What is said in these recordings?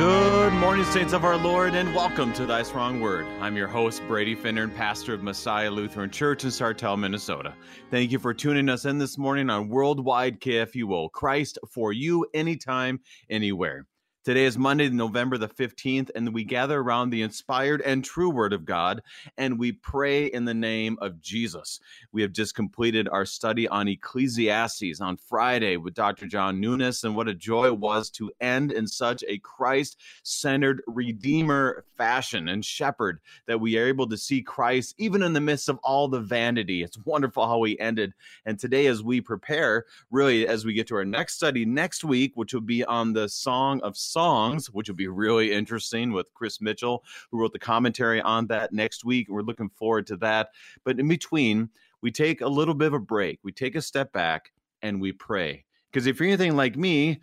Good morning, saints of our Lord, and welcome to Thy Strong Word. I'm your host, Brady Finnern, and pastor of Messiah Lutheran Church in Sartell, Minnesota. Thank you for tuning us in this morning on Worldwide KFUO. Christ for you, anytime, anywhere. Today is Monday, November the 15th, and we gather around the inspired and true Word of God and we pray in the name of Jesus. We have just completed our study on Ecclesiastes on Friday with Dr. John Nunes, and what a joy it was to end in such a Christ centered Redeemer fashion and shepherd that we are able to see Christ even in the midst of all the vanity. It's wonderful how we ended. And today, as we prepare, really, as we get to our next study next week, which will be on the Song of songs, which will be really interesting with Chris Mitchell, who wrote the commentary on that next week. We're looking forward to that. But in between, we take a little bit of a break, we take a step back, and we pray. Because if you're anything like me,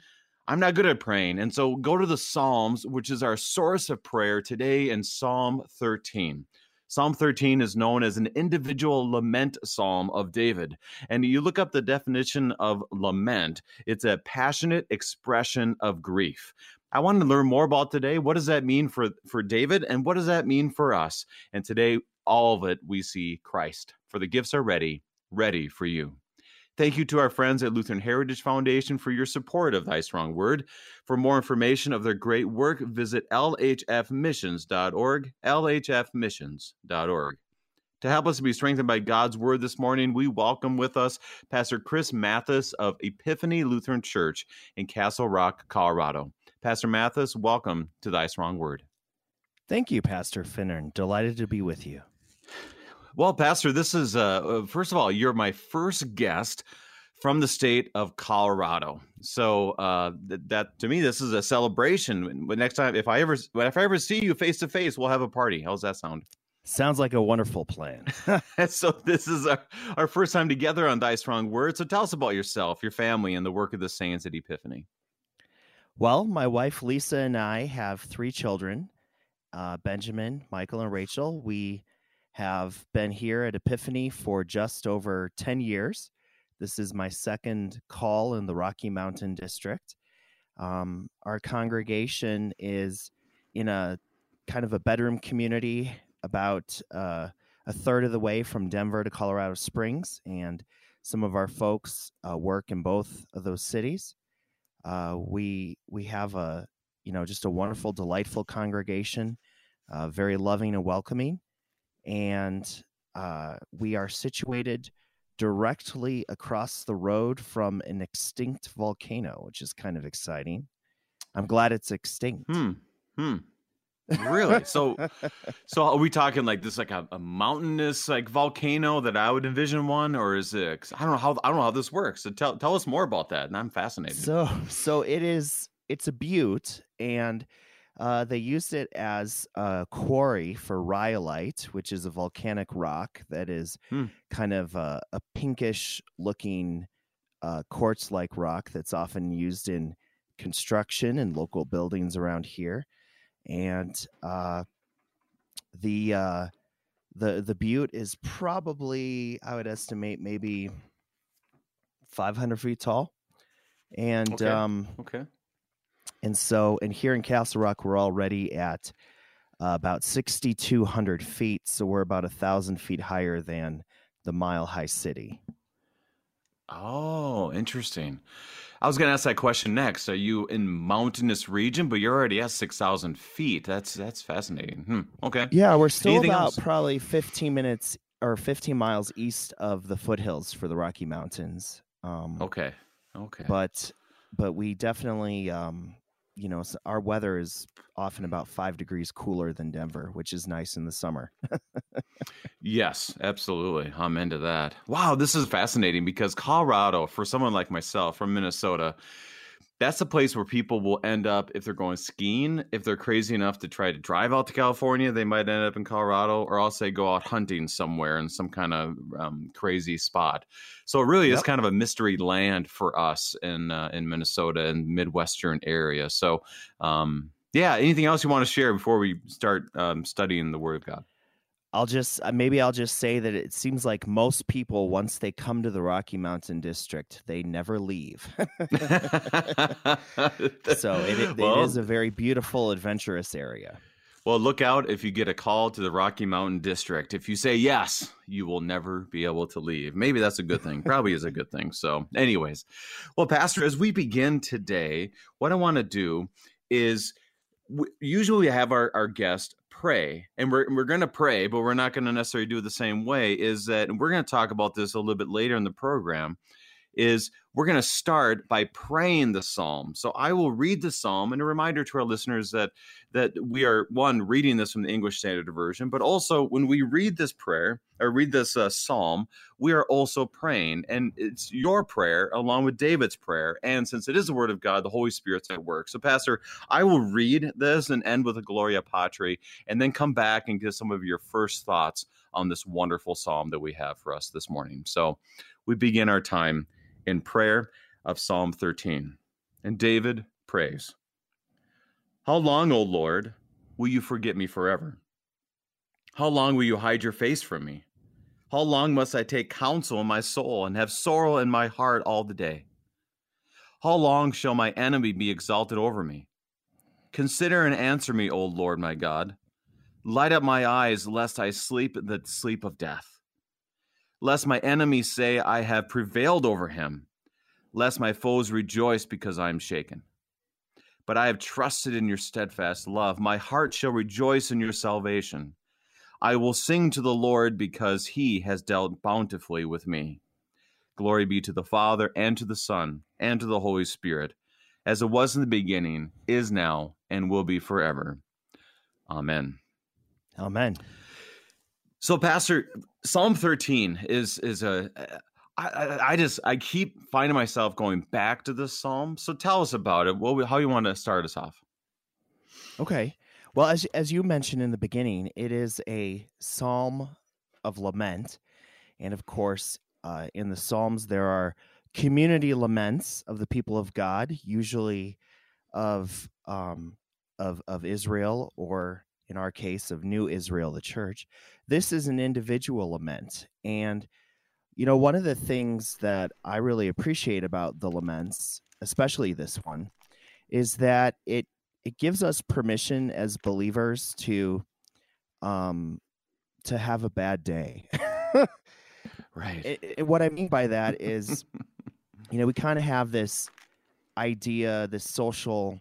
I'm not good at praying. And so go to the Psalms, which is our source of prayer today in Psalm 13. Psalm 13 is known as an individual lament psalm of David. And you look up the definition of lament, it's a passionate expression of grief. I wanted to learn more about today. What does that mean for, for David? And what does that mean for us? And today, all of it, we see Christ. For the gifts are ready, ready for you. Thank you to our friends at Lutheran Heritage Foundation for your support of Thy Strong Word. For more information of their great work, visit lhfmissions.org, lhfmissions.org. To help us to be strengthened by God's Word this morning, we welcome with us Pastor Chris Mathis of Epiphany Lutheran Church in Castle Rock, Colorado. Pastor Mathis, welcome to Thy Strong Word. Thank you, Pastor Finnern. Delighted to be with you. Well, Pastor, this is, uh, uh, first of all, you're my first guest from the state of Colorado. So uh, th- that to me, this is a celebration. But next time, if I ever, if I ever see you face to face, we'll have a party. How's that sound? Sounds like a wonderful plan. so this is our, our first time together on Thy Strong Word. So tell us about yourself, your family, and the work of the saints at Epiphany. Well, my wife Lisa and I have three children uh, Benjamin, Michael, and Rachel. We have been here at Epiphany for just over 10 years. This is my second call in the Rocky Mountain District. Um, our congregation is in a kind of a bedroom community about uh, a third of the way from Denver to Colorado Springs, and some of our folks uh, work in both of those cities. Uh, we we have a you know just a wonderful, delightful congregation, uh, very loving and welcoming and uh, we are situated directly across the road from an extinct volcano, which is kind of exciting. I'm glad it's extinct. Hmm. Hmm. Really? So, so are we talking like this, like a, a, mountainous like volcano that I would envision one, or is it? I don't know how I don't know how this works. So tell tell us more about that, and I'm fascinated. So, so it is. It's a butte, and uh, they used it as a quarry for rhyolite, which is a volcanic rock that is hmm. kind of a, a pinkish looking uh, quartz like rock that's often used in construction and local buildings around here. And uh, the uh, the the butte is probably I would estimate maybe 500 feet tall. And okay. um, okay and so, and here in Castle Rock, we're already at uh, about 6,200 feet. So we're about a thousand feet higher than the Mile High City. Oh, interesting. I was going to ask that question next. Are you in mountainous region, but you're already at six thousand feet? That's that's fascinating. Hmm. Okay. Yeah, we're still Anything about else? probably fifteen minutes or fifteen miles east of the foothills for the Rocky Mountains. Um, okay. Okay. But but we definitely um, you know, our weather is often about five degrees cooler than Denver, which is nice in the summer. yes, absolutely. I'm into that. Wow, this is fascinating because Colorado, for someone like myself from Minnesota, that's a place where people will end up if they're going skiing. If they're crazy enough to try to drive out to California, they might end up in Colorado, or I'll say go out hunting somewhere in some kind of um, crazy spot. So it really yep. is kind of a mystery land for us in uh, in Minnesota and Midwestern area. So um, yeah, anything else you want to share before we start um, studying the Word of God? I'll just uh, maybe I'll just say that it seems like most people once they come to the Rocky Mountain District, they never leave. so it, it, well, it is a very beautiful, adventurous area. Well, look out if you get a call to the Rocky Mountain District. If you say yes, you will never be able to leave. Maybe that's a good thing. Probably is a good thing. So, anyways, well, Pastor, as we begin today, what I want to do is usually we have our, our guest pray and we're, we're going to pray but we're not going to necessarily do it the same way is that and we're going to talk about this a little bit later in the program is we're going to start by praying the psalm. So I will read the psalm and a reminder to our listeners that that we are one reading this from the English Standard Version, but also when we read this prayer or read this uh, psalm, we are also praying and it's your prayer along with David's prayer and since it is the word of God, the Holy Spirit's at work. So pastor, I will read this and end with a Gloria Patri and then come back and give some of your first thoughts on this wonderful psalm that we have for us this morning. So we begin our time in prayer of Psalm 13. And David prays How long, O Lord, will you forget me forever? How long will you hide your face from me? How long must I take counsel in my soul and have sorrow in my heart all the day? How long shall my enemy be exalted over me? Consider and answer me, O Lord my God. Light up my eyes, lest I sleep the sleep of death lest my enemies say, I have prevailed over him, lest my foes rejoice because I am shaken. But I have trusted in your steadfast love. My heart shall rejoice in your salvation. I will sing to the Lord because he has dealt bountifully with me. Glory be to the Father, and to the Son, and to the Holy Spirit, as it was in the beginning, is now, and will be forever. Amen. Amen. So, Pastor, Psalm 13 is is a I, I just I keep finding myself going back to this psalm. So tell us about it. What how you want to start us off? Okay. Well, as as you mentioned in the beginning, it is a psalm of lament, and of course, uh, in the psalms there are community laments of the people of God, usually of um, of of Israel or in our case of New Israel, the church. This is an individual lament. And, you know, one of the things that I really appreciate about the laments, especially this one, is that it it gives us permission as believers to um to have a bad day. right. It, it, what I mean by that is you know, we kind of have this idea, this social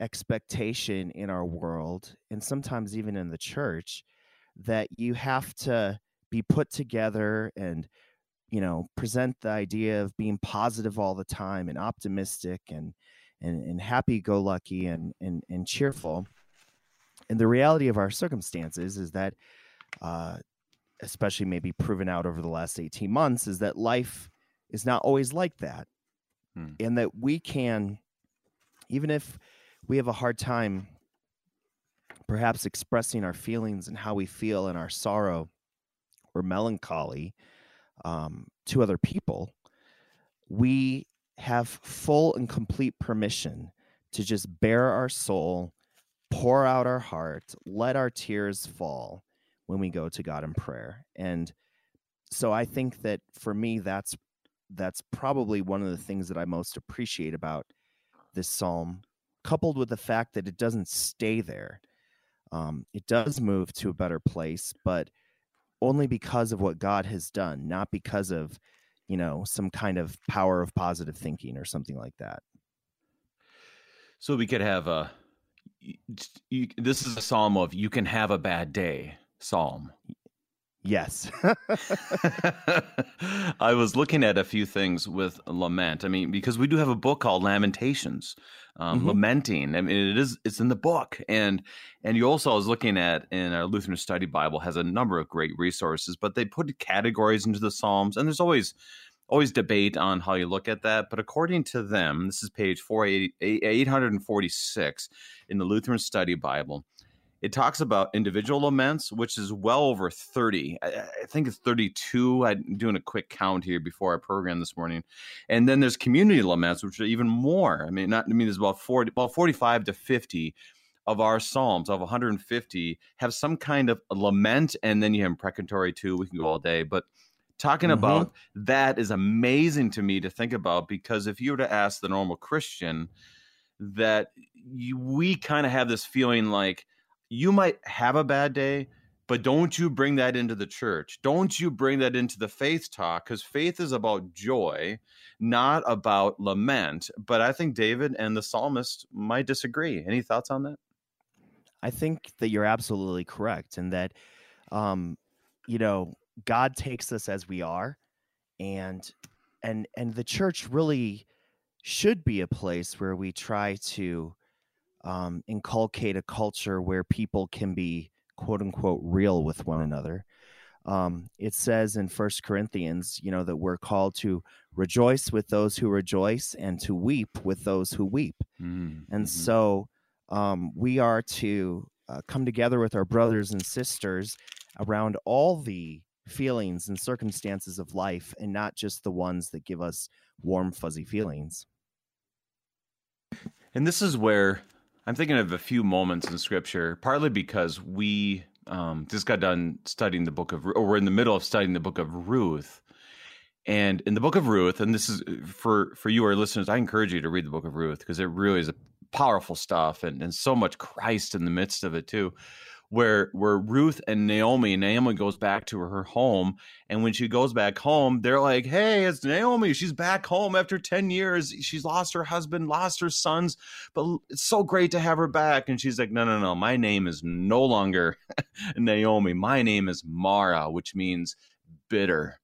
expectation in our world and sometimes even in the church that you have to be put together and you know present the idea of being positive all the time and optimistic and and, and happy go lucky and, and and cheerful and the reality of our circumstances is that uh, especially maybe proven out over the last 18 months is that life is not always like that hmm. and that we can even if we have a hard time perhaps expressing our feelings and how we feel and our sorrow or melancholy um, to other people, we have full and complete permission to just bare our soul, pour out our heart, let our tears fall when we go to God in prayer. And so I think that for me, that's that's probably one of the things that I most appreciate about this psalm coupled with the fact that it doesn't stay there. Um, it does move to a better place, but only because of what God has done, not because of, you know, some kind of power of positive thinking or something like that. So we could have a. You, this is a psalm of you can have a bad day psalm. Yes. I was looking at a few things with lament. I mean, because we do have a book called Lamentations, um, mm-hmm. lamenting. I mean, it is it's in the book, and and you also I was looking at in our Lutheran Study Bible has a number of great resources, but they put categories into the Psalms, and there's always always debate on how you look at that. But according to them, this is page 846 in the Lutheran Study Bible it talks about individual laments, which is well over 30. I, I, think it's 32. I'm doing a quick count here before our program this morning. And then there's community laments, which are even more. I mean, not, I mean, there's about 40, about 45 to 50 of our psalms of 150 have some kind of lament and then you have imprecatory too we can go all day but talking mm-hmm. about that is amazing to me to think about because if you were to ask the normal christian that you, we kind of have this feeling like you might have a bad day but don't you bring that into the church. Don't you bring that into the faith talk because faith is about joy not about lament. But i think david and the psalmist might disagree. Any thoughts on that? I think that you're absolutely correct and that um you know god takes us as we are and and and the church really should be a place where we try to um, inculcate a culture where people can be quote unquote real with one another. Um, it says in First Corinthians, you know, that we're called to rejoice with those who rejoice and to weep with those who weep. Mm-hmm. And so um, we are to uh, come together with our brothers and sisters around all the feelings and circumstances of life and not just the ones that give us warm, fuzzy feelings. And this is where I'm thinking of a few moments in scripture, partly because we um, just got done studying the book of, or we're in the middle of studying the book of Ruth. And in the book of Ruth, and this is for for you, our listeners, I encourage you to read the book of Ruth because it really is a powerful stuff and, and so much Christ in the midst of it too where where Ruth and Naomi, Naomi goes back to her home, and when she goes back home, they're like, "Hey, it's Naomi. She's back home after ten years. She's lost her husband, lost her sons, but it's so great to have her back." And she's like, "No, no, no. My name is no longer Naomi. My name is Mara, which means bitter."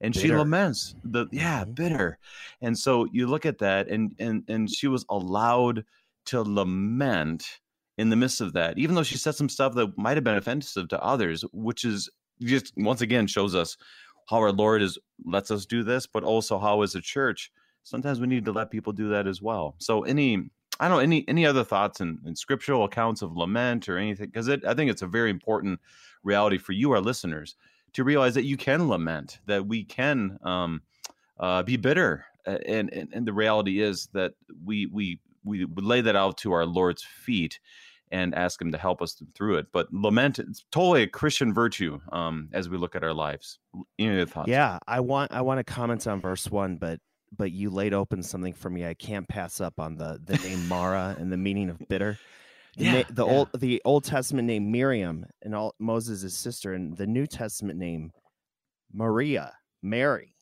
and bitter. she laments the yeah mm-hmm. bitter and so you look at that and and and she was allowed to lament in the midst of that, even though she said some stuff that might have been offensive to others, which is just once again shows us how our Lord is lets us do this, but also how as a church, sometimes we need to let people do that as well. So any I don't know any any other thoughts in, in scriptural accounts of lament or anything because I think it's a very important reality for you, our listeners, to realize that you can lament, that we can um, uh, be bitter, and, and and the reality is that we we we would lay that out to our Lord's feet and ask him to help us through it. But lament it's totally a Christian virtue um, as we look at our lives. Any thoughts? Yeah, I want I want to comment on verse one, but but you laid open something for me I can't pass up on the the name Mara and the meaning of bitter. Yeah, the yeah. old the Old Testament name Miriam and all Moses' sister, and the New Testament name Maria, Mary,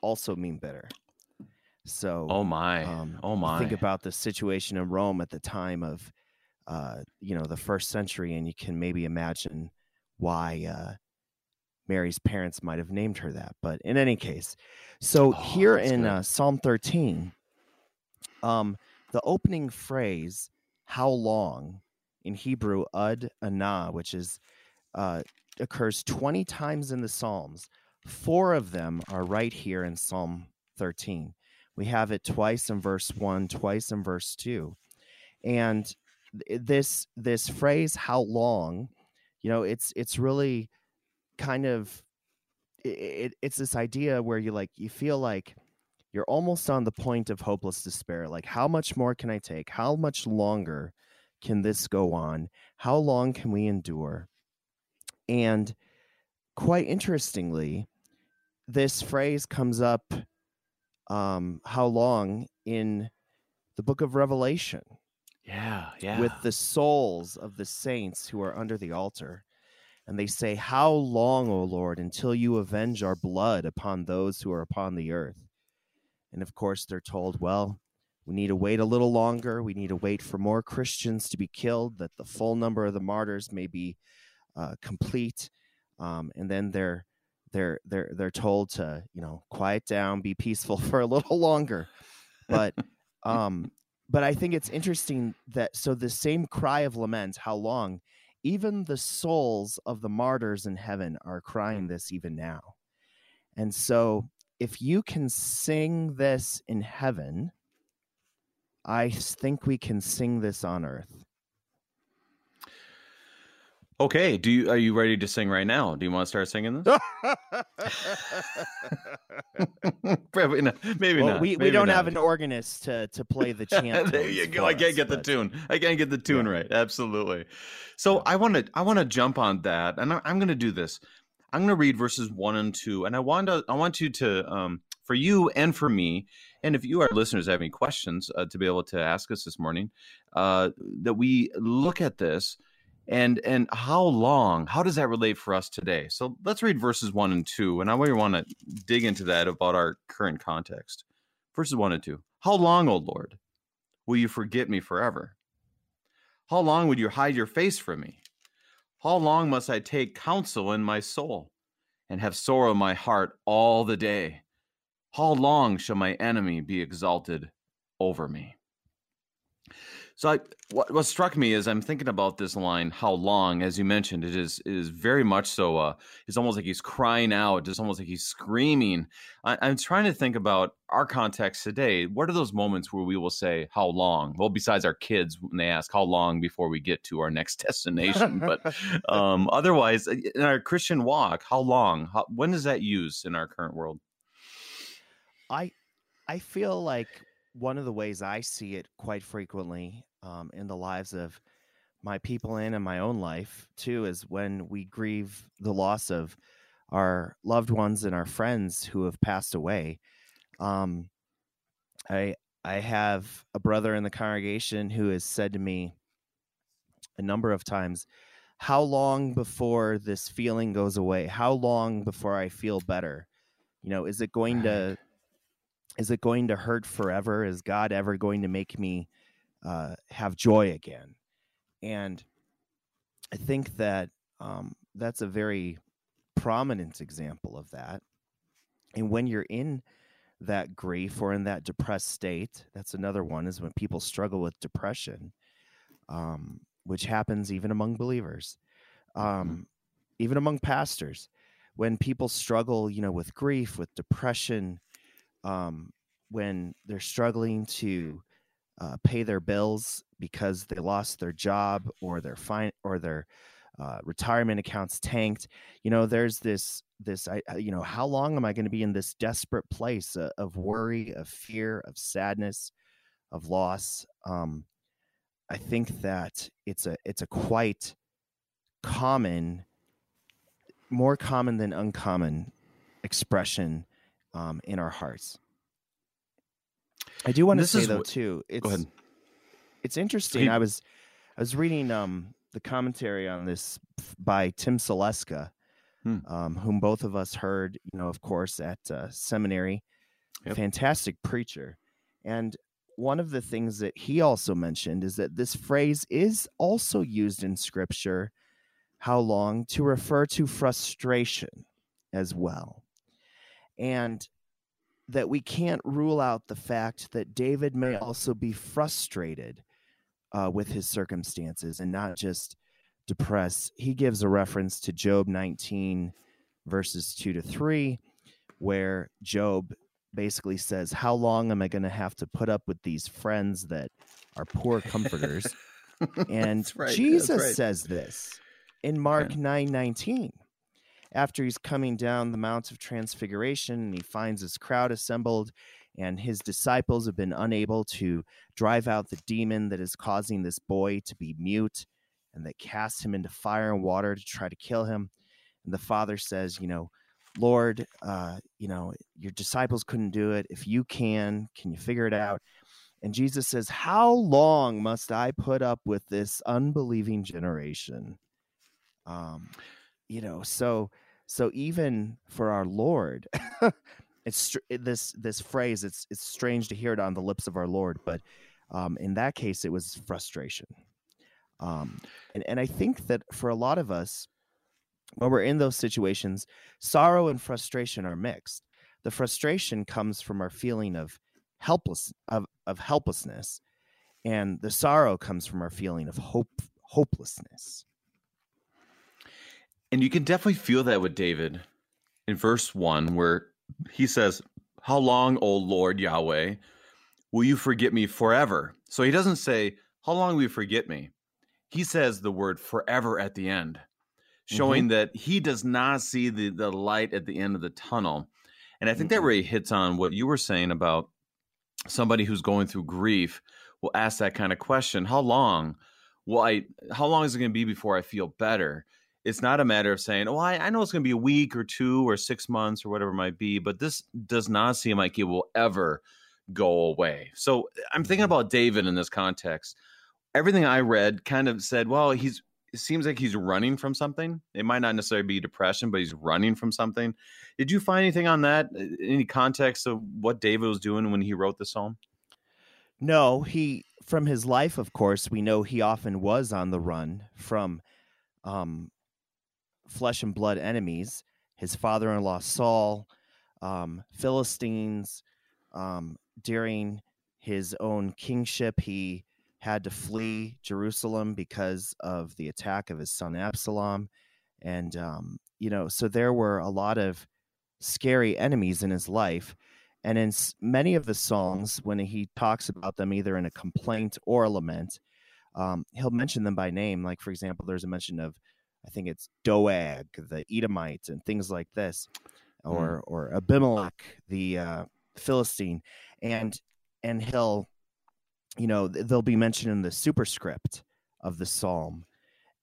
also mean bitter. So, oh my, um, oh my, think about the situation in Rome at the time of uh, you know the first century, and you can maybe imagine why uh, Mary's parents might have named her that. But in any case, so oh, here in uh, Psalm 13, um, the opening phrase "How long" in Hebrew "Ud Anah," which is uh, occurs 20 times in the Psalms. Four of them are right here in Psalm 13. We have it twice in verse 1, twice in verse 2. And this this phrase how long you know it's it's really kind of it, it's this idea where you like you feel like you're almost on the point of hopeless despair. Like how much more can i take? How much longer can this go on? How long can we endure? And quite interestingly this phrase comes up um how long in the book of revelation yeah, yeah. With the souls of the saints who are under the altar. And they say, How long, O Lord, until you avenge our blood upon those who are upon the earth? And of course, they're told, Well, we need to wait a little longer. We need to wait for more Christians to be killed, that the full number of the martyrs may be uh, complete. Um, and then they're they're they're they're told to you know quiet down, be peaceful for a little longer. But um, but I think it's interesting that so the same cry of lament, how long? Even the souls of the martyrs in heaven are crying this even now. And so if you can sing this in heaven, I think we can sing this on earth. Okay, do you are you ready to sing right now? Do you want to start singing this? Probably not. Maybe well, not. We, Maybe we don't not. have an organist to to play the chant. there you go. I can't us, get the tune. I can't get the tune Yeah. right. Absolutely. So I want to I want to jump on that, and I, I'm going to do this. I'm going to read verses one and two, and I want to I want you to um for you and for me, and if you our listeners have any questions uh, to be able to ask us this morning, uh, that we look at this and and how long how does that relate for us today? So let's read verses 1 and 2 and i really want to dig into that about our current context. Verses 1 and 2 how long o lord will you forget me forever? How long would you hide your face from me? How long must i take counsel in my soul and have sorrow in my heart all the day? How long shall my enemy be exalted over me so I, what, what struck me is I'm thinking about this line, how long, as you mentioned, it is is very much so. Uh, it's almost like he's crying out. It's almost like he's screaming. I, I'm trying to think about our context today. What are those moments where we will say, "How long?" Well, besides our kids when they ask, "How long before we get to our next destination?" but um, otherwise, in our Christian walk, how long? How, when is that used in our current world? I I feel like one of the ways I see it quite frequently um, in the lives of my people and in my own life too is when we grieve the loss of our loved ones and our friends who have passed away. Um, I I have a brother in the congregation who has said to me a number of times, "How long before this feeling goes away? How long before I feel better? You know, is it going to is it going to hurt forever? Is God ever going to make me uh, have joy again? And I think that um, that's a very prominent example of that. And when you're in that grief or in that depressed state, that's another one is when people struggle with depression, um, which happens even among believers, um, even among pastors. When people struggle, you know, with grief, with depression, um, when they're struggling to uh, pay their bills because they lost their job or their fine or their uh, retirement accounts tanked. You know, there's this this I you know how long am I going to be in this desperate place uh, of worry, of fear, of sadness, of loss? Um, I think that it's a it's a quite common, more common than uncommon expression um, in our hearts. I do want to say though what- too. It's Go ahead. it's interesting. I was I was reading um the commentary on this by Tim Saleska, Hmm. um, whom both of us heard, you know, of course, at uh, seminary. Yep. Fantastic preacher, and one of the things that he also mentioned is that this phrase is also used in Scripture. How long to refer to frustration as well, and that we can't rule out the fact that David may also be frustrated uh, with his circumstances and not just depressed. He gives a reference to Job 19, verses 2 to 3, where Job basically says, How long am I going to have to put up with these friends that are poor comforters? And right, Jesus right. says this in Mark nine nineteen. After he's coming down the Mount of Transfiguration and he finds his crowd assembled, and his disciples have been unable to drive out the demon that is causing this boy to be mute and that cast him into fire and water to try to kill him. And the father says, You know, Lord, uh, you know, your disciples couldn't do it. If you can, can you figure it out? And Jesus says, How long must I put up with this unbelieving generation? Um, you know, so so even for our Lord, it's this this phrase. It's it's strange to hear it on the lips of our Lord, but um, in that case, it was frustration. Um, and and I think that for a lot of us, when we're in those situations, sorrow and frustration are mixed. The frustration comes from our feeling of helpless of, of helplessness, and the sorrow comes from our feeling of hope hopelessness. And you can definitely feel that with David in verse 1, where he says, How long, O Lord Yahweh, will you forget me forever? So he doesn't say, How long will you forget me? He says the word forever at the end. showing mm-hmm. that he does not see the the light at the end of the tunnel. And I think mm-hmm. that really hits on what you were saying about somebody who's going through grief will ask that kind of question, how long will I how long is it going to be before I feel better? It's not a matter of saying, "Oh, I, I know it's going to be a week or two or 6 months or whatever it might be," but this does not seem like it will ever go away. So, I'm thinking mm-hmm. about David in this context. Everything I read kind of said, well, he's it seems like he's running from something. It might not necessarily be depression, but he's running from something. Did you find anything on that? Any context of what David was doing when he wrote the psalm? No, he from his life, of course, we know he often was on the run from um, flesh and blood enemies. His father-in-law Saul, um, Philistines. Um, during his own kingship, he had to flee Jerusalem because of the attack of his son Absalom. And, um, you know, so there were a lot of scary enemies in his life. And in many of the songs, when he talks about them either in a complaint or a lament, um, he'll mention them by name. Like, for example, there's a mention of, I think it's Doeg, the Edomite, and things like this, or mm. or Abimelech, the uh, Philistine, and and he'll you know they'll be mentioned in the superscript of the psalm.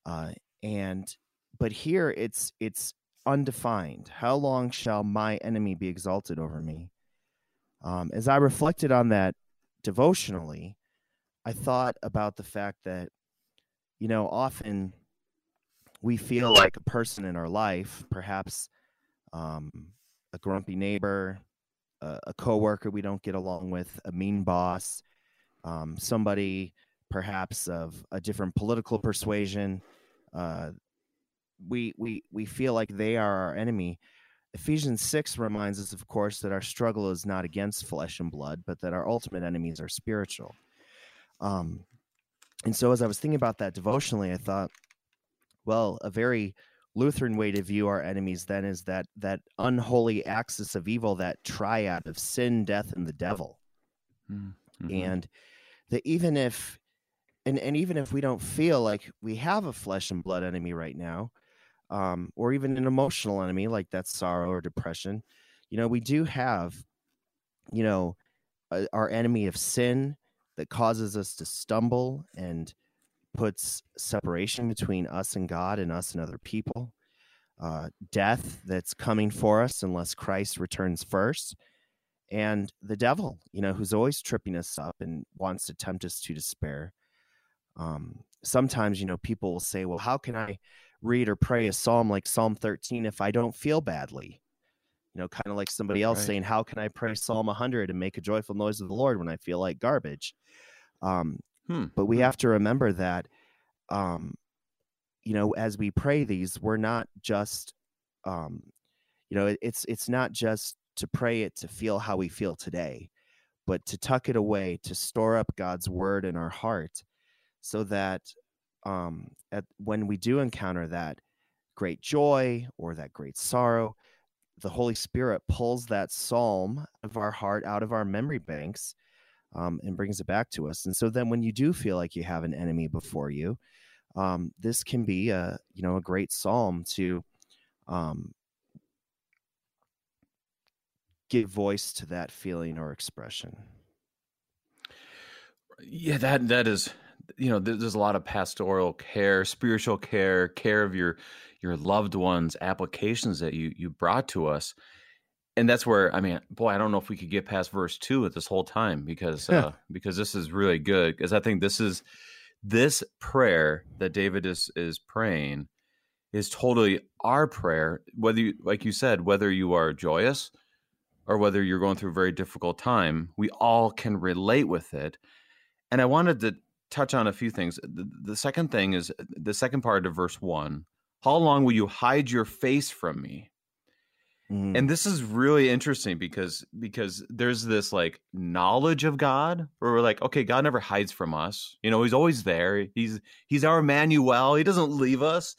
Uh, and but here it's it's undefined. How long shall my enemy be exalted over me? Um, as i reflected on that devotionally i thought about the fact that you know often we feel like a person in our life perhaps um, a grumpy neighbor a, a coworker we don't get along with a mean boss um, somebody perhaps of a different political persuasion. Uh, we we we feel like they are our enemy. Ephesians 6 reminds us, of course, that our struggle is not against flesh and blood, but that our ultimate enemies are spiritual. Um, and so, as I was thinking about that devotionally, I thought, well, a very Lutheran way to view our enemies then is that that unholy axis of evil, that triad of sin, death, and the devil. Hmm. Mm-hmm. And that even if and, and even if we don't feel like we have a flesh and blood enemy right now, um, or even an emotional enemy like that sorrow or depression, you know, we do have, you know, a, our enemy of sin that causes us to stumble and puts separation between us and God and us and other people. Uh, death that's coming for us unless Christ returns first and the devil, you know, who's always tripping us up and wants to tempt us to despair. Um, sometimes, you know, people will say, well, how can I read or pray a psalm like Psalm 13 if I don't feel badly? You know, kind of like somebody else right. saying, how can I pray Psalm 100 and make a joyful noise of the Lord when I feel like garbage? Um, hmm. But we hmm. have to remember that, um, you know, as we pray these, we're not just, um, you know, it's it's not just to pray it to feel how we feel today, but to tuck it away, to store up God's word in our heart so that um, at, when we do encounter that great joy or that great sorrow, the Holy Spirit pulls that psalm of our heart out of our memory banks um, and brings it back to us. And so then when you do feel like you have an enemy before you, um, this can be a you know a great psalm to um, give voice to that feeling or expression. Yeah, that that is you know there's a lot of pastoral care, spiritual care, care of your your loved ones, applications that you you brought to us. And that's where I mean, boy, I don't know if we could get past verse 2 at this whole time because yeah. uh, because this is really good because I think this is this prayer that David is is praying is totally our prayer whether you like you said whether you are joyous or whether you're going through a very difficult time, we all can relate with it. And I wanted to touch on a few things. The, the, second thing is the second part of verse one How long will you hide your face from me? Mm. And this is really interesting because because there's this like knowledge of God where we're like, okay, God never hides from us. You know, he's always there. He's he's our Emmanuel. He doesn't leave us.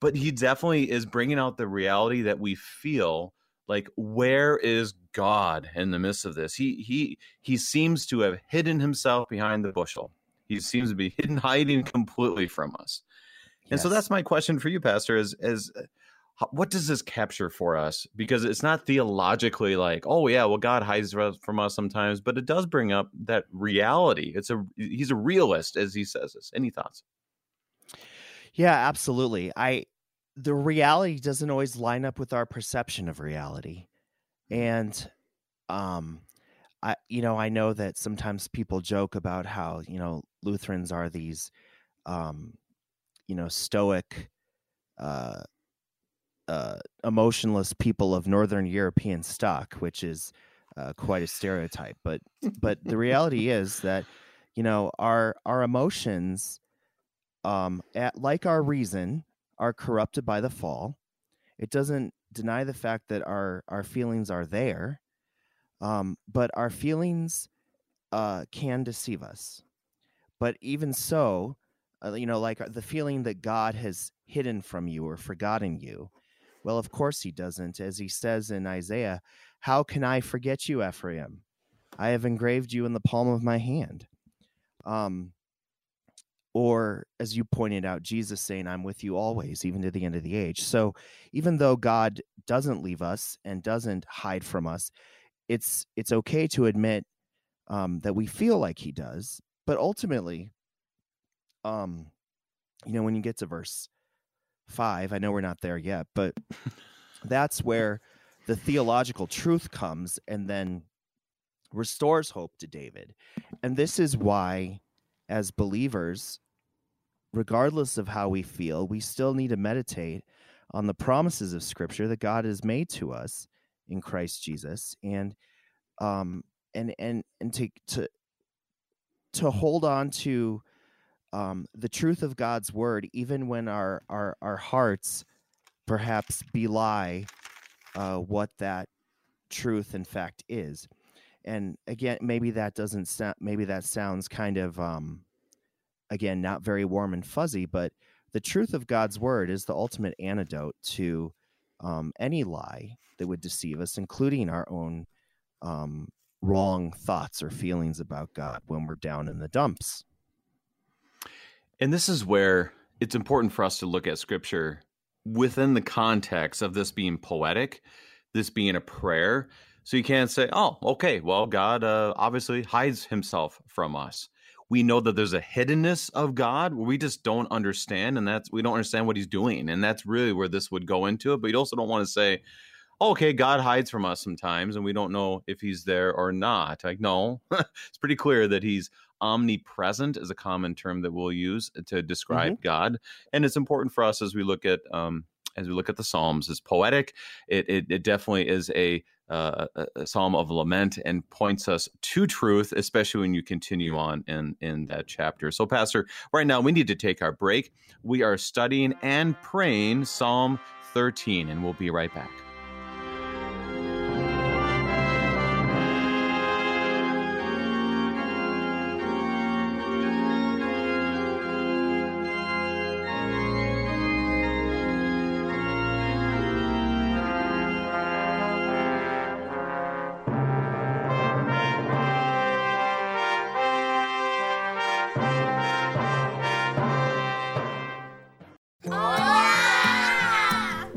But he definitely is bringing out the reality that we feel like where is god in the midst of this he he he seems to have hidden himself behind the bushel he seems to be hidden hiding completely from us And so that's my question for you, Pastor: is is what does this capture for us? Because it's not theologically like, oh yeah, well God hides from us sometimes, but it does bring up that reality. It's a he's a realist, as he says this. Any thoughts? Yeah, absolutely. I the reality doesn't always line up with our perception of reality, and um, I you know I know that sometimes people joke about how you know Lutherans are these um, you know stoic. Uh, uh, emotionless people of Northern European stock, which is uh, quite a stereotype. But but the reality is that you know our our emotions, um, at, like our reason, are corrupted by the fall. It doesn't deny the fact that our our feelings are there, um, but our feelings uh, can deceive us. But even so, uh, you know, like uh, the feeling that God has hidden from you or forgotten you well, of course he doesn't. As he says in Isaiah, How can I forget you, Ephraim? I have engraved you in the palm of my hand. Um, or as you pointed out, Jesus saying, I'm with you always, even to the end of the age. So even though God doesn't leave us and doesn't hide from us, it's it's okay to admit um, that we feel like he does. But ultimately, um, you know, when you get to verse five. I know we're not there yet, but that's where the theological truth comes and then restores hope to David. And this is why, as believers, regardless of how we feel, we still need to meditate on the promises of Scripture that God has made to us in Christ Jesus, and um, and and and to to to hold on to um, the truth of God's word, even when our our our hearts perhaps belie uh, what that truth in fact is. And again, maybe that doesn't sound. Maybe that sounds kind of um, again not very warm and fuzzy, but the truth of God's word is the ultimate antidote to um, any lie that would deceive us, including our own um, wrong thoughts or feelings about God when we're down in the dumps. And this is where it's important for us to look at scripture within the context of this being poetic, this being a prayer. So you can't say, oh, okay, well, God uh, obviously hides himself from us. We know that there's a hiddenness of God where we just don't understand, and that's we don't understand what he's doing. And that's really where this would go into it. But you also don't want to say, okay, God hides from us sometimes, and we don't know if he's there or not. Like, no, it's pretty clear that he's omnipresent is a common term that we'll use to describe mm-hmm. God, and it's important for us as we look at um, as we look at the Psalms. It's poetic. It it, it definitely is a, uh, a psalm of lament and points us to truth, especially when you continue on in in that chapter. So, Pastor, right now we need to take our break. We are studying and praying Psalm 13, and we'll be right back.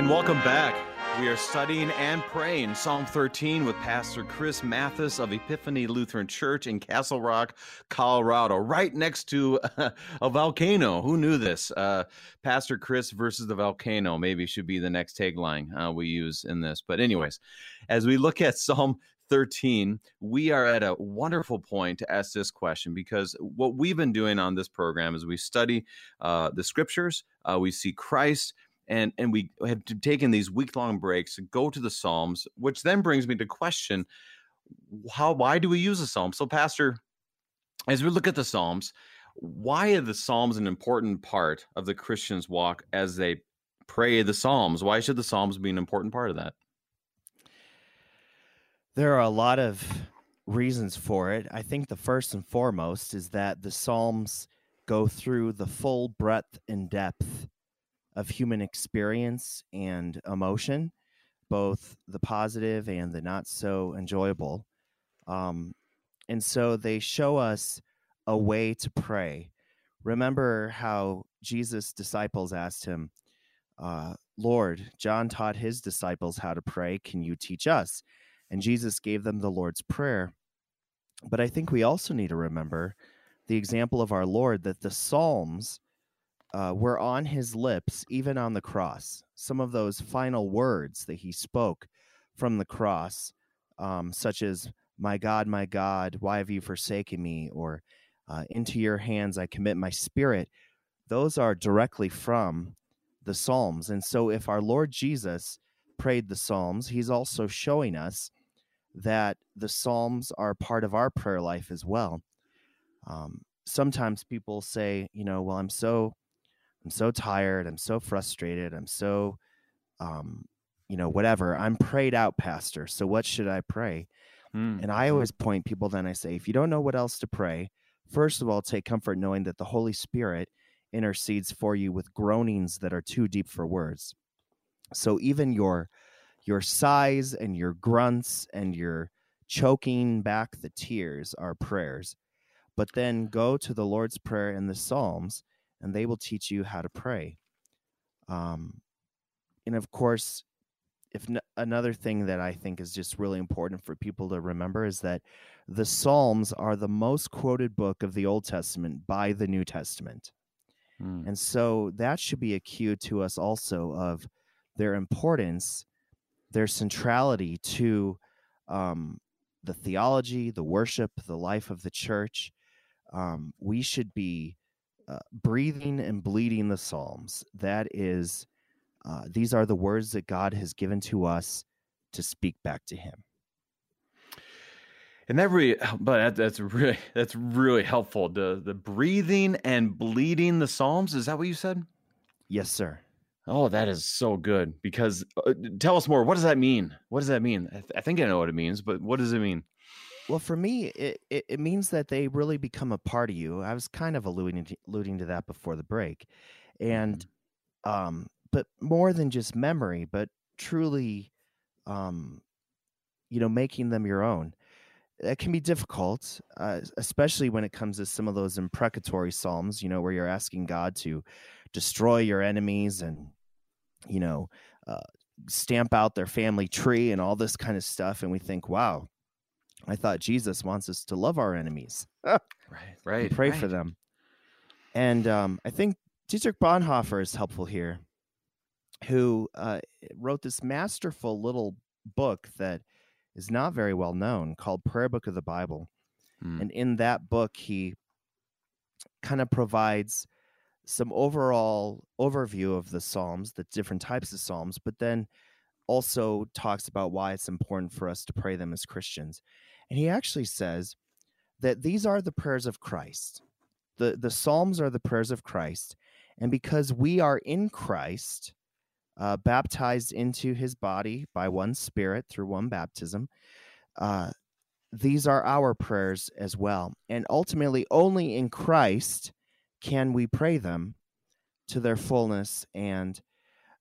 And welcome back. We are studying and praying Psalm 13 with Pastor Chris Mathis of Epiphany Lutheran Church in Castle Rock, Colorado, right next to a volcano. Who knew this? Uh, Pastor Chris versus the volcano maybe should be the next tagline uh, we use in this. But, anyways, as we look at Psalm 13, we are at a wonderful point to ask this question because what we've been doing on this program is we study uh, the scriptures, uh, we see Christ and and we have taken these week long breaks to go to the Psalms, which then brings me to question how why do we use the Psalms? So, Pastor, as we look at the Psalms, why are the Psalms an important part of the Christian's walk as they pray the Psalms? Why should the Psalms be an important part of that? There are a lot of reasons for it. I think the first and foremost is that the Psalms go through the full breadth and depth of human experience and emotion, both the positive and the not so enjoyable. Um, and so they show us a way to pray. Remember how Jesus' disciples asked him, uh, Lord, John taught his disciples how to pray. Can you teach us? And Jesus gave them the Lord's Prayer. But I think we also need to remember the example of our Lord that the Psalms uh, were on his lips, even on the cross. Some of those final words that he spoke from the cross, um, such as, My God, my God, why have you forsaken me? or uh, Into your hands I commit my spirit. Those are directly from the Psalms. And so if our Lord Jesus prayed the Psalms, he's also showing us that the Psalms are part of our prayer life as well. Um, sometimes people say, you know, well, I'm so, I'm so tired, I'm so frustrated, I'm so, um, you know, whatever. I'm prayed out, Pastor. So what should I pray? Mm. And I always point people. Then I say, if you don't know what else to pray, first of all, take comfort knowing that the Holy Spirit intercedes for you with groanings that are too deep for words. So even your your sighs and your grunts and your choking back the tears are prayers. But then go to the Lord's Prayer and the Psalms, and they will teach you how to pray. Um, and of course, if n- another thing that I think is just really important for people to remember is that the Psalms are the most quoted book of the Old Testament by the New Testament. Mm. And so that should be a cue to us also of their importance their centrality to um, the theology, the worship, the life of the church. Um, we should be uh, breathing and bleeding the Psalms. That is, uh, these are the words that God has given to us to speak back to Him. And that really, but that's really that's really helpful. The the breathing and bleeding the Psalms. Is that what you said? Yes, sir. Oh, that is so good. Because uh, tell us more. What does that mean? What does that mean? I, th- I, think I know what it means, but what does it mean? Well, for me, it, it, it, means that they really become a part of you. I was kind of alluding to, alluding to that before the break, and mm-hmm. um, but more than just memory, but truly, um, you know, making them your own. That can be difficult, uh, especially when it comes to some of those imprecatory psalms. You know, where you're asking God to destroy your enemies and you know uh, stamp out their family tree and all this kind of stuff and we think wow i thought jesus wants us to love our enemies right right pray right. for them and um, i think dietrich bonhoeffer is helpful here who uh, wrote this masterful little book that is not very well known called prayer book of the bible mm. and in that book he kind of provides some overall overview of the Psalms, the different types of Psalms, but then also talks about why it's important for us to pray them as Christians. And he actually says that these are the prayers of Christ. The, the Psalms are the prayers of Christ. And because we are in Christ, uh, baptized into his body by one spirit through one baptism, uh, these are our prayers as well. And ultimately, only in Christ can we pray them to their fullness and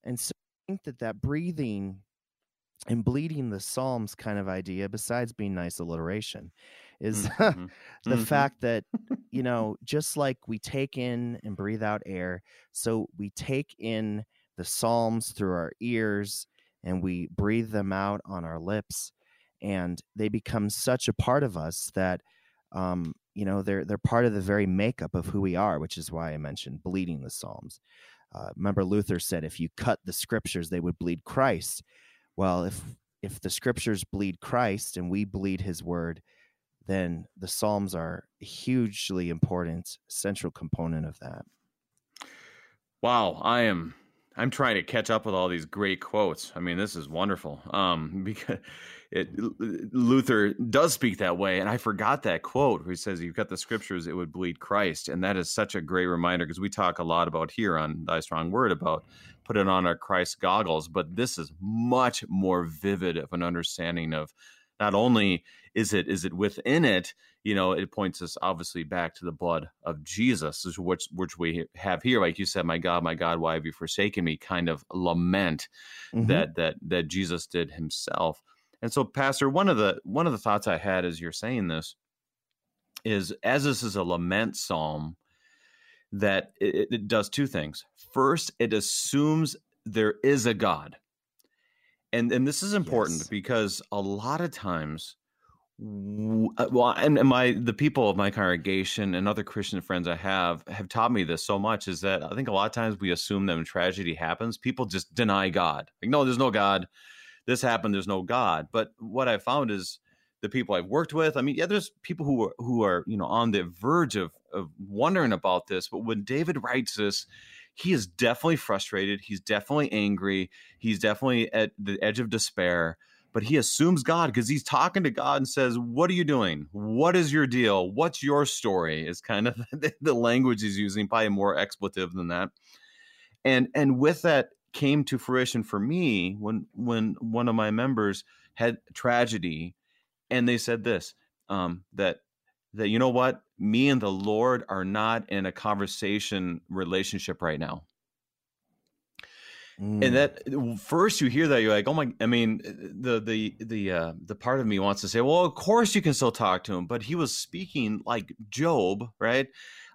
and so I think that that breathing and bleeding the psalms kind of idea besides being nice alliteration is mm-hmm. the mm-hmm. fact that you know just like we take in and breathe out air so we take in the psalms through our ears and we breathe them out on our lips and they become such a part of us that um, you know they're they're part of the very makeup of who we are which is why i mentioned bleeding the psalms uh, remember luther said if you cut the scriptures they would bleed christ well if if the scriptures bleed christ and we bleed his word then the psalms are a hugely important central component of that. Wow i am i'm trying to catch up with all these great quotes. I mean this is wonderful. Um because it, Luther does speak that way, and I forgot that quote where he says, "You've got the scriptures; it would bleed Christ," and that is such a great reminder because we talk a lot about here on Thy Strong Word about putting on our Christ goggles, but this is much more vivid of an understanding of not only is it is it within it, you know, it points us obviously back to the blood of Jesus, which which we have here, like you said, "My God, my God, why have you forsaken me?" Kind of lament mm-hmm. that that that Jesus did himself and so, Pastor, one of the one of the thoughts I had as you're saying this is as this is a lament psalm, that it, it does two things. First, it assumes there is a God. And and this is important yes. because a lot of times uh, well and, and my the people of my congregation and other christian friends i have have taught me this so much is that i think a lot of times we assume that when tragedy happens people just deny god like no there's no god this happened there's no god but what i found is the people i've worked with. I mean yeah there's people who are who are you know on the verge of of wondering about this but when david writes this he is definitely frustrated he's definitely angry he's definitely at the edge of despair but he assumes god because he's talking to god and says what are you doing? What is your deal? What's your story? is kind of the language he's using probably more expletive than that. And and with that came to fruition for me when when one of my members had tragedy and they said this um, that that you know what me and the lord are not in a conversation relationship right now mm. and that first you hear that you're like oh my i mean the the the uh the part of me wants to say well of course you can still talk to him but he was speaking like job right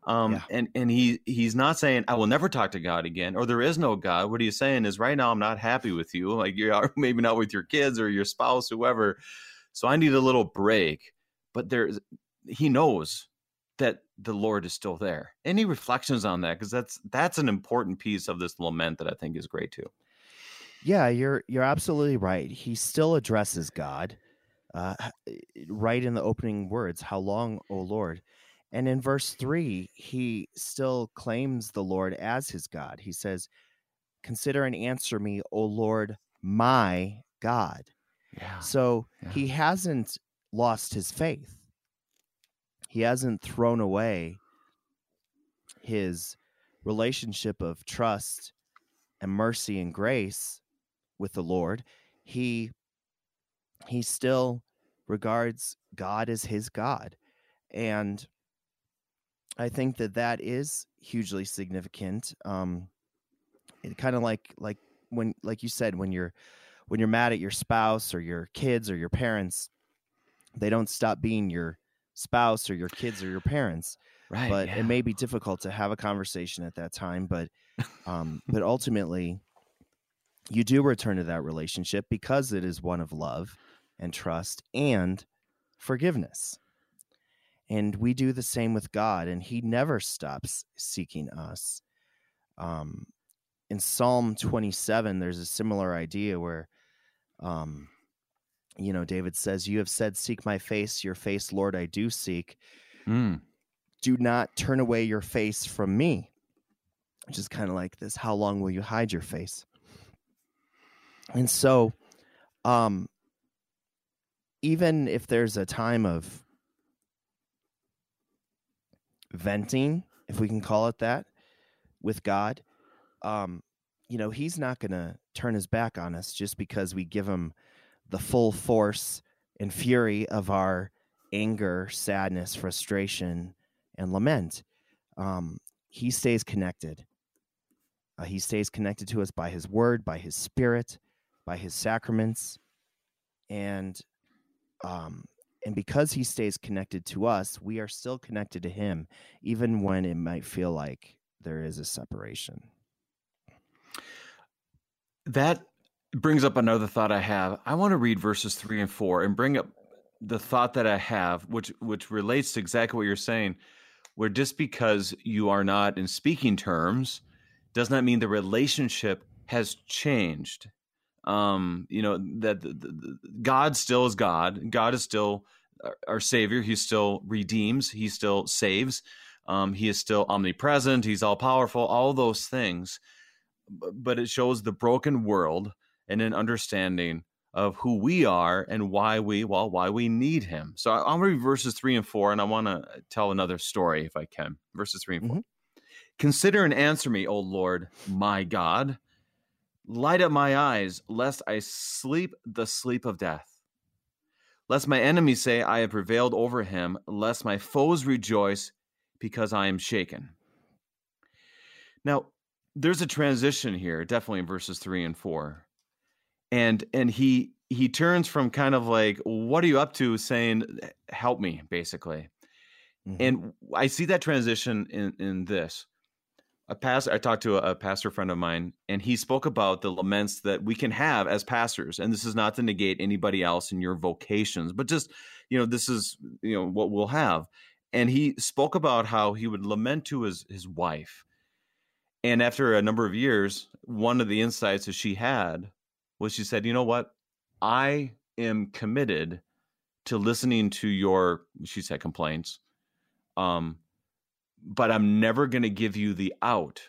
um, yeah. and and he he's not saying I will never talk to God again or there is no God. What he's saying is right now I'm not happy with you, like you are maybe not with your kids or your spouse, whoever. So I need a little break. But there's he knows that the Lord is still there. Any reflections on that? Because that's that's an important piece of this lament that I think is great too. Yeah, you're you're absolutely right. He still addresses God, uh, right in the opening words. How long, O Lord? And in verse 3, he still claims the Lord as his God. He says, Consider and answer me, O Lord, my God. Yeah. So yeah. he hasn't lost his faith. He hasn't thrown away his relationship of trust and mercy and grace with the Lord. He he still regards God as his God. And I think that that is hugely significant. Um, it kind of like like when like you said when you're when you're mad at your spouse or your kids or your parents, they don't stop being your spouse or your kids or your parents. Right. But yeah. it may be difficult to have a conversation at that time. But um, but ultimately, you do return to that relationship because it is one of love and trust and forgiveness. And we do the same with God, and He never stops seeking us. Um, in Psalm 27, there's a similar idea where, um, you know, David says, You have said, Seek my face, your face, Lord, I do seek. Mm. Do not turn away your face from me. Which is kind of like this How long will you hide your face? And so, um, even if there's a time of venting, if we can call it that, with God, um, you know, He's not going to turn His back on us just because we give Him the full force and fury of our anger, sadness, frustration, and lament. Um, he stays connected. Uh, he stays connected to us by His Word, by His Spirit, by His sacraments, and um, and because he stays connected to us, we are still connected to him, even when it might feel like there is a separation. That brings up another thought I have. I want to read verses three and four and bring up the thought that I have, which which relates to exactly what you're saying, where just because you are not in speaking terms does not mean the relationship has changed um, you know that the, the, God still is God. God is still our, Savior. He still redeems. He still saves. Um, he is still omnipresent. He's all powerful. All those things, but it shows the broken world and an understanding of who we are and why we well why we need him. So I'll read verses three and four, and I want to tell another story if I can. Verses three and 4 mm-hmm. Consider and answer me, O Lord, my God. Light up my eyes, lest I sleep the sleep of death. Lest my enemies say, I have prevailed over him, lest my foes rejoice because I am shaken. Now, there's a transition here, definitely in verses three and four. And and he he turns from kind of like, what are you up to, saying, help me, basically. Mm-hmm. And I see that transition in, in this a pastor i talked to a, a, pastor friend of mine and he spoke about the laments that we can have as pastors and this is not to negate anybody else in your vocations but just you know this is you know what we'll have and he spoke about how he would lament to his his wife and after a number of years one of the insights that she had was she said you know what i am committed to listening to your she said complaints um but I'm never going to give you the out.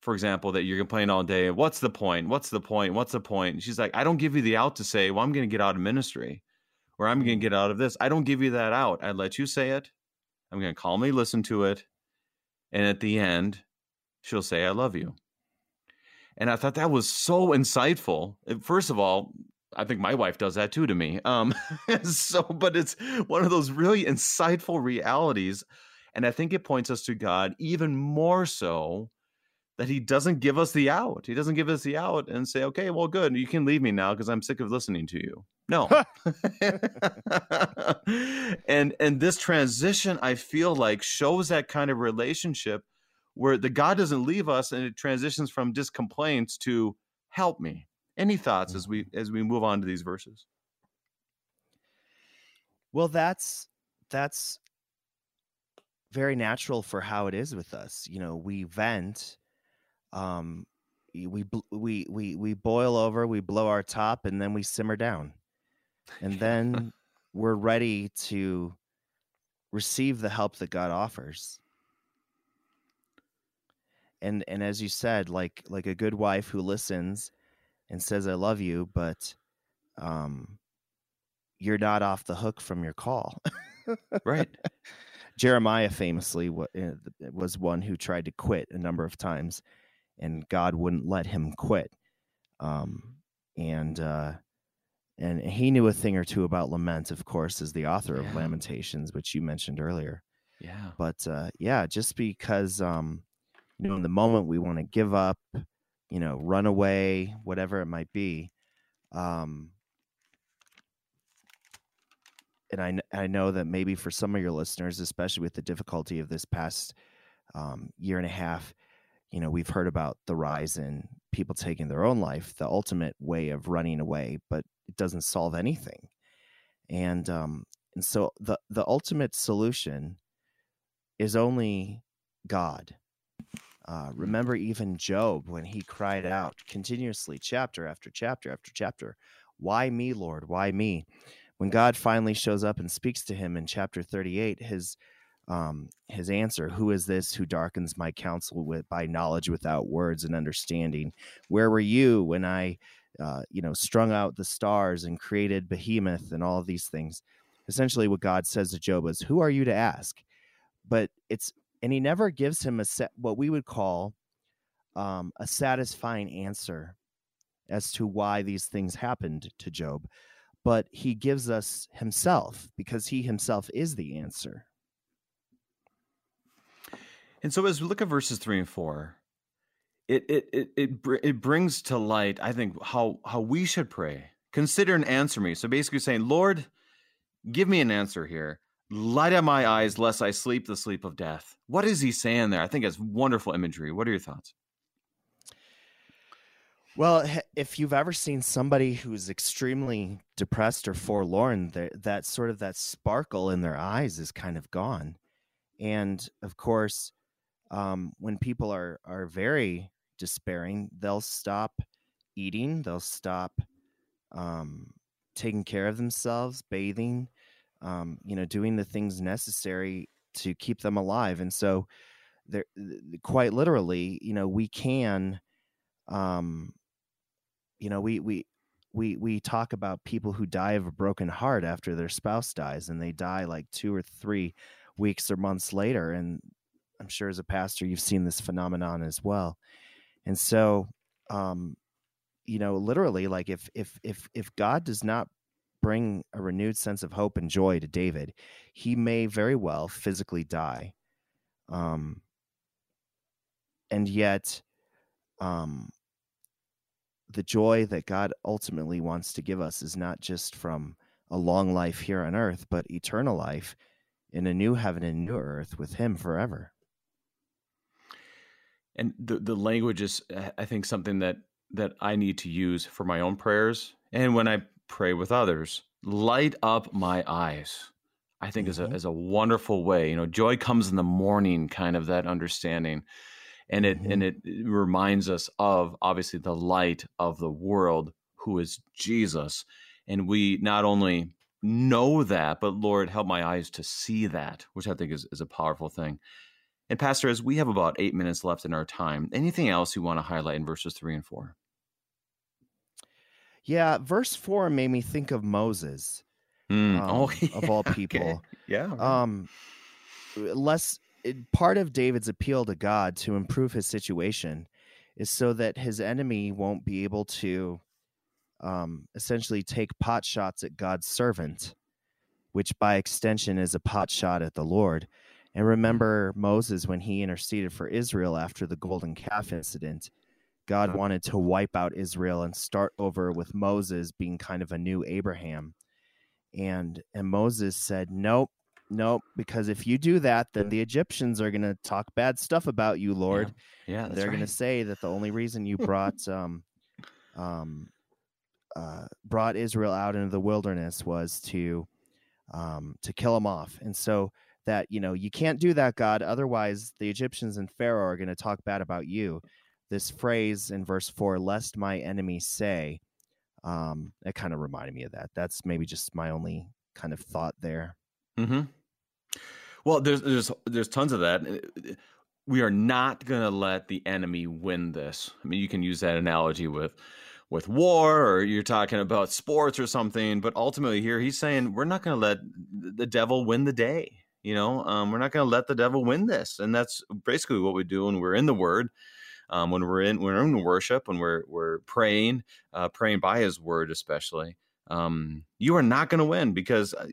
For example, that you're complaining all day. What's the point? What's the point? What's the point? And she's like, I don't give you the out to say, well, I'm going to get out of ministry or I'm going to get out of this. I don't give you that out. I let you say it. I'm going to calmly listen to it. And at the end, she'll say, I love you. And I thought that was so insightful. First of all, I think my wife does that too to me. Um, so, but it's one of those really insightful realities and I think it points us to God even more so that he doesn't give us the out. He doesn't give us the out and say, okay, well, good. You can leave me now because I'm sick of listening to you. No. and and this transition, I feel like, shows that kind of relationship where the God doesn't leave us and it transitions from just complaints to help me. Any thoughts as we mm-hmm. as we move on to these verses? Well, that's that's very natural for how it is with us. You know, we vent, um, we we we we boil over, we blow our top, and then we simmer down, and then we're ready to receive the help that God offers. And and as you said, like like a good wife who listens and says I love you, but um, you're not off the hook from your call. right. Jeremiah famously eh, was one who tried to quit a number of times, and God wouldn't let him quit. Um, and uh, and he knew a thing or two about lament, of course, as the author yeah. of Lamentations, which you mentioned earlier. Yeah. But uh, yeah, just because um, you know, in the moment we want to give up, you know, run away, whatever it might be, um, and I, I know that maybe for some of your listeners, especially with the difficulty of this past um, year and a half, you know, we've heard about the rise in people taking their own life, the ultimate way of running away, but it doesn't solve anything. And um, and so the the ultimate solution is only God. Uh, remember, even Job, when he cried out continuously, chapter after chapter after chapter, "Why me, Lord? Why me?" when God finally shows up and speaks to him in chapter 38, his um, his answer, "Who is this who darkens my counsel with by knowledge without words and understanding? Where were you when I, uh, you know, strung out the stars and created behemoth and all of these things?" Essentially, what God says to Job is, "Who are you to ask?" But it's and he never gives him a set what we would call um, a satisfying answer as to why these things happened to Job but he gives us himself because he himself is the answer. And so as we look at verses 3 and 4, it it it it, it brings to light I think how how we should pray. Consider and answer me. So basically saying, "Lord, give me an answer here. Light up my eyes lest I sleep the sleep of death." What is he saying there? I think it's wonderful imagery. What are your thoughts? Well, if you've ever seen somebody who's extremely depressed or forlorn, that, sort of that sparkle in their eyes is kind of gone. And of course, um, when people are are very despairing, they'll stop eating, they'll stop um, taking care of themselves, bathing, um, you know, doing the things necessary to keep them alive. And so, there, quite literally, you know, we can um, you know we we we we talk about people who die of a broken heart after their spouse dies and they die like two or three weeks or months later and i'm sure as a pastor you've seen this phenomenon as well and so um you know literally like if if if if god does not bring a renewed sense of hope and joy to david he may very well physically die um and yet um the joy that God ultimately wants to give us is not just from a long life here on earth, but eternal life in a new heaven and new earth with Him forever. And the the language is, I think, something that that I need to use for my own prayers and when I pray with others. Light up my eyes. I think mm-hmm. is a is a wonderful way. You know, joy comes in the morning, kind of that understanding and it mm-hmm. and it reminds us of obviously the light of the world who is Jesus and we not only know that but Lord help my eyes to see that which I think is, is a powerful thing and pastor as we have about 8 minutes left in our time anything else you want to highlight in verses 3 and 4 yeah verse 4 made me think of Moses mm. um, oh, yeah. of all people okay. yeah um less part of David's appeal to God to improve his situation is so that his enemy won't be able to um, essentially take pot shots at God's servant, which by extension is a pot shot at the Lord. And remember Moses when he interceded for Israel after the golden calf incident. God wanted to wipe out Israel and start over with Moses being kind of a new Abraham. And and Moses said, "Nope, Nope, because if you do that, then the Egyptians are going to talk bad stuff about you, Lord. Yeah, yeah they're right. going to say that the only reason you brought um, um, uh, brought Israel out into the wilderness was to um, to kill them off, and so that you know you can't do that, God. Otherwise, the Egyptians and Pharaoh are going to talk bad about you. This phrase in verse four, "Lest my enemies say," um, it kind of reminded me of that. That's maybe just my only kind of thought there. Hmm. Well, there's there's there's tons of that. We are not going to let the enemy win this. I mean, you can use that analogy with with war or you're talking about sports or something, but ultimately here he's saying we're not going to let the devil win the day. You know, um, we're not going to let the devil win this, and that's basically what we do when we're in the Word. Um, when we're in when we're in worship, when we're we're praying, uh, praying by His Word, especially um, you are not going to win because uh,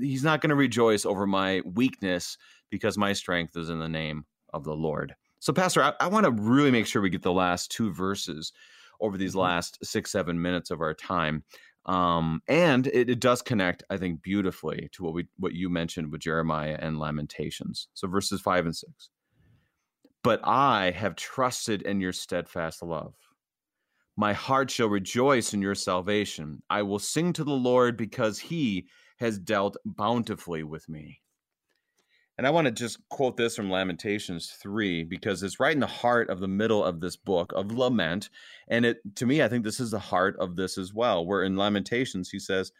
he's not going to rejoice over my weakness because my strength is in the name of the Lord. So, Pastor, I, I want to really make sure we get the last two verses over these mm-hmm. last six, seven minutes of our time. Um, and it, it, does connect, I think, beautifully to what we what you mentioned with Jeremiah and Lamentations. So verses five and six. But I have trusted in your steadfast love. My heart shall rejoice in your salvation. I will sing to the Lord because he has dealt bountifully with me. And I want to just quote this from Lamentations 3 because it's right in the heart of the middle of this book of lament. And it to me, I think this is the heart of this as well, where in Lamentations he says,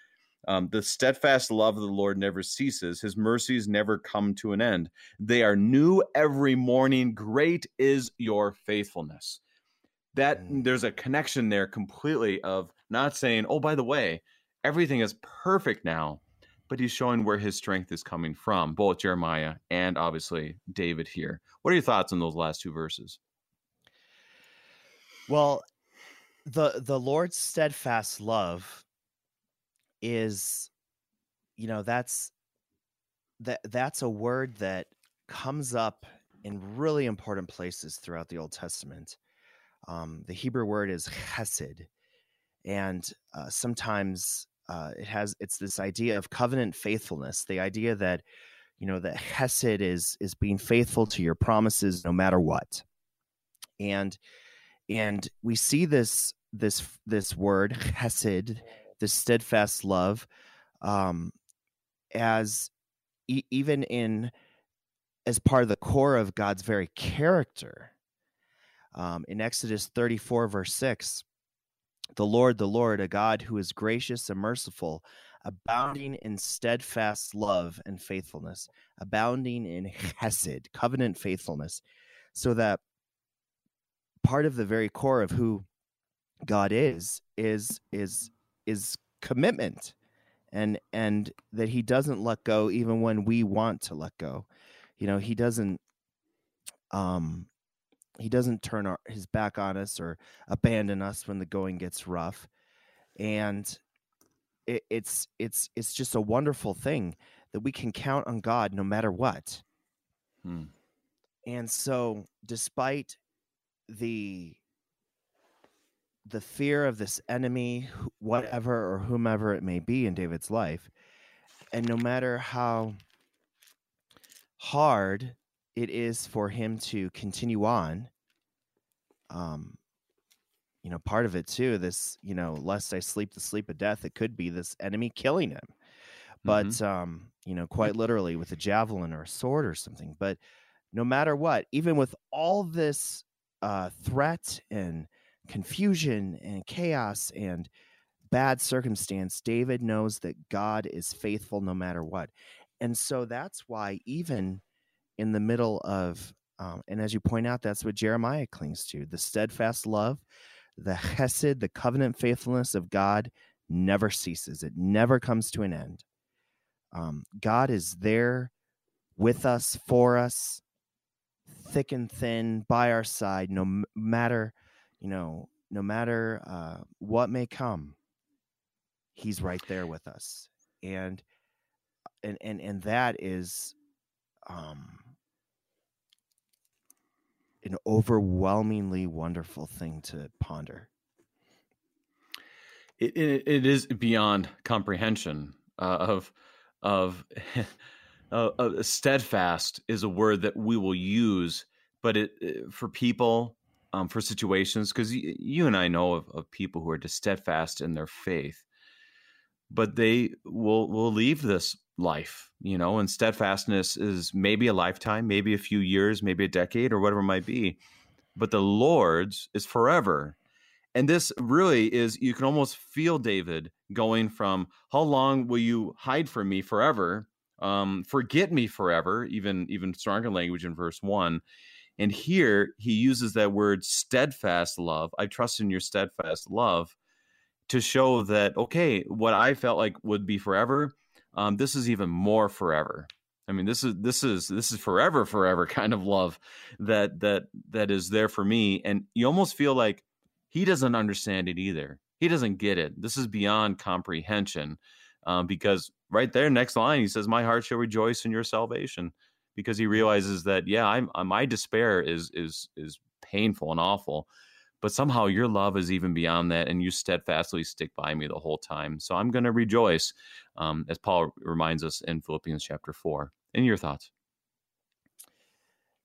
um, The steadfast love of the Lord never ceases, his mercies never come to an end. They are new every morning. Great is your faithfulness that mm. there's a connection there completely of not saying, oh, by the way, everything is perfect now, but he's showing where his strength is coming from, both Jeremiah and obviously David here. What are your thoughts on those last two verses? Well, the the Lord's steadfast love is you know that's that that's a word that comes up in really important places throughout the Old Testament. Um, the Hebrew word is chesed, and uh, sometimes uh, it has it's this idea of covenant faithfulness. The idea that you know that chesed is is being faithful to your promises no matter what, and and we see this this this word chesed, this steadfast love, um, as e- even in as part of the core of God's very character um, in Exodus 34, verse 6, the Lord, the Lord, a God who is gracious and merciful, abounding in steadfast love and faithfulness, abounding in chesed, covenant faithfulness, so that part of the very core of who God is is is is commitment and and that he doesn't let go even when we want to let go. You know he doesn't um he doesn't turn our, his back on us or abandon us when the going gets rough. And it, it's it's it's just a wonderful thing that we can count on god no matter what. Hmm. and so despite the the fear of this enemy whatever or whomever it may be in david's life and no matter how hard it is for him to continue on um you know part of it too this you know lest i sleep the sleep of death it could be this enemy killing him. But um you know quite literally with a javelin or a sword or something. But no matter what even with all this uh threat and confusion and chaos and bad circumstance. David knows that god is faithful no matter what. And so that's why even in the middle of um, and as you point out that's what jeremiah clings to the steadfast love the chesed the covenant faithfulness of god never ceases. It never comes to an end. Um, god is there with us for us thick and thin by our side no matter you know no matter uh, what may come he's right there with us. And and and and that is um an overwhelmingly wonderful thing to ponder. It, it, it is beyond comprehension uh, of of uh, uh, steadfast is a word that we will use but it uh, for people um, for situations because y- you and i know of, of people who are just steadfast in their faith but they will will leave this life you know and steadfastness is maybe a lifetime maybe a few years maybe a decade or whatever it might be but the lord's is forever. And this really is you can almost feel david going from how long will you hide from me forever? Um, forget me forever even even stronger language in verse one and here he uses that word steadfast love i trust in your steadfast love to show that okay what i felt like would be forever um, this is even more forever. I mean this is this is this is forever forever kind of love that that that is there for me. And you almost feel like he doesn't understand it either. He doesn't get it. This is beyond comprehension um, because right there next line he says my heart shall rejoice in your salvation because he realizes that yeah i'm uh, my despair is is is painful and awful but somehow your love is even beyond that and you steadfastly stick by me the whole time. So i'm going to rejoice um, as paul reminds us in philippians chapter 4 In your thoughts?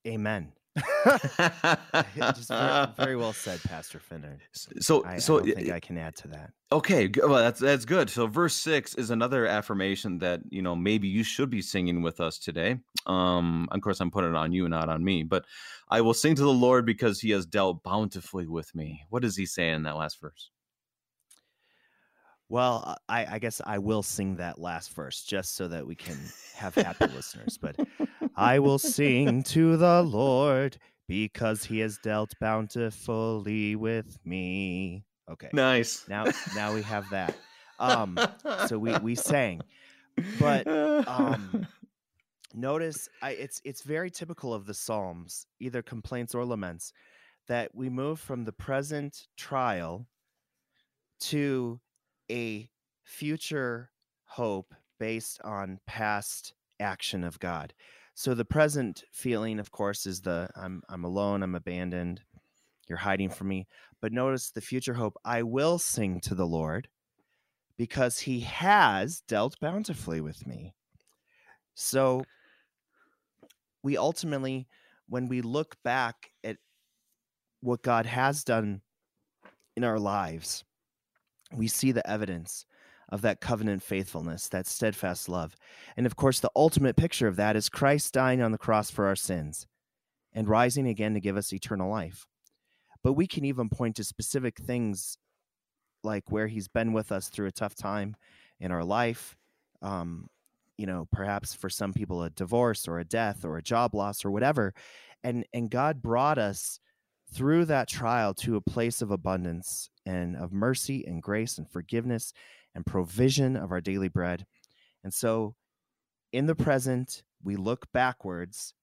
Amen just very, very well said pastor Finnern so I, so I don't think i can add to that Okay, well that's that's good. So verse 6 is another affirmation that, you know, maybe you should be singing with us today. Um of course I'm putting it on you not on me, but I will sing to the Lord because he has dealt bountifully with me. What does he say in that last verse? Well, I, I guess I will sing that last verse just so that we can have happy listeners. But I will sing to the Lord because he has dealt bountifully with me. Okay. Nice. Now now we have that. Um so we we sang. But um notice I it's it's very typical of the Psalms, either complaints or laments, that we move from the present trial to a future hope based on past action of God. So the present feeling, of course, is the I'm I'm alone, I'm abandoned, you're hiding from me. But notice the future hope, I will sing to the Lord because he has dealt bountifully with me. So we ultimately, when we look back at what God has done in our lives, we see the evidence of that covenant faithfulness, that steadfast love. And of course, the ultimate picture of that is Christ dying on the cross for our sins and rising again to give us eternal life. But we can even point to specific things like where he's been with us through a tough time in our life. Um, you know, perhaps for some people a divorce or a death or a job loss or whatever. And and God brought us through that trial to a place of abundance and of mercy and grace and forgiveness and provision of our daily bread. And so, in the present, we look backwards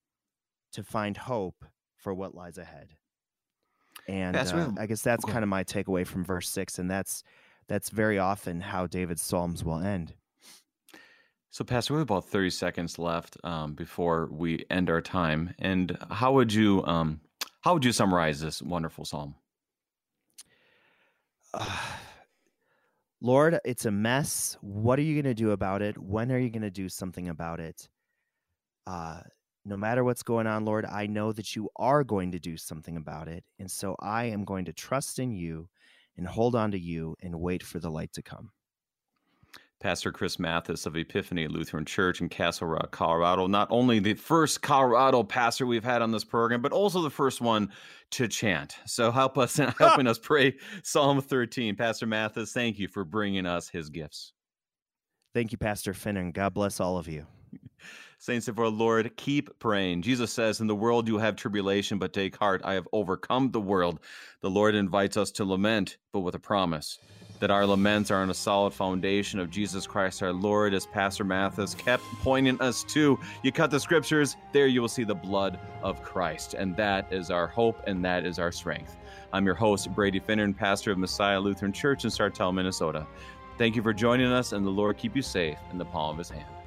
to find hope for what lies ahead. And uh, I guess that's kind of my takeaway from verse six, and that's that's very often how David's psalms will end. So, Pastor, we have about thirty seconds left um, before we end our time. And how would you um, how would you summarize this wonderful psalm? Lord, it's a mess. What are you going to do about it? When are you going to do something about it? Uh, no matter what's going on, Lord, I know that you are going to do something about it. And so I am going to trust in you and hold on to you and wait for the light to come. Pastor Chris Mathis of Epiphany Lutheran Church in Castle Rock, Colorado. Not only the first Colorado pastor we've had on this program, but also the first one to chant. So help us in helping us pray Psalm 13. Pastor Mathis, thank you for bringing us his gifts. Thank you, Pastor Finn, and God bless all of you. Saints of our Lord, keep praying. Jesus says, In the world you have tribulation, but take heart, I have overcome the world. The Lord invites us to lament, but with a promise that our laments are on a solid foundation of Jesus Christ our Lord, as Pastor Mathis kept pointing us to. You cut the scriptures, there you will see the blood of Christ. And that is our hope and that is our strength. I'm your host, Brady Finnern, pastor of Messiah Lutheran Church in Sartell, Minnesota. Thank you for joining us, and the Lord keep you safe in the palm of his hand.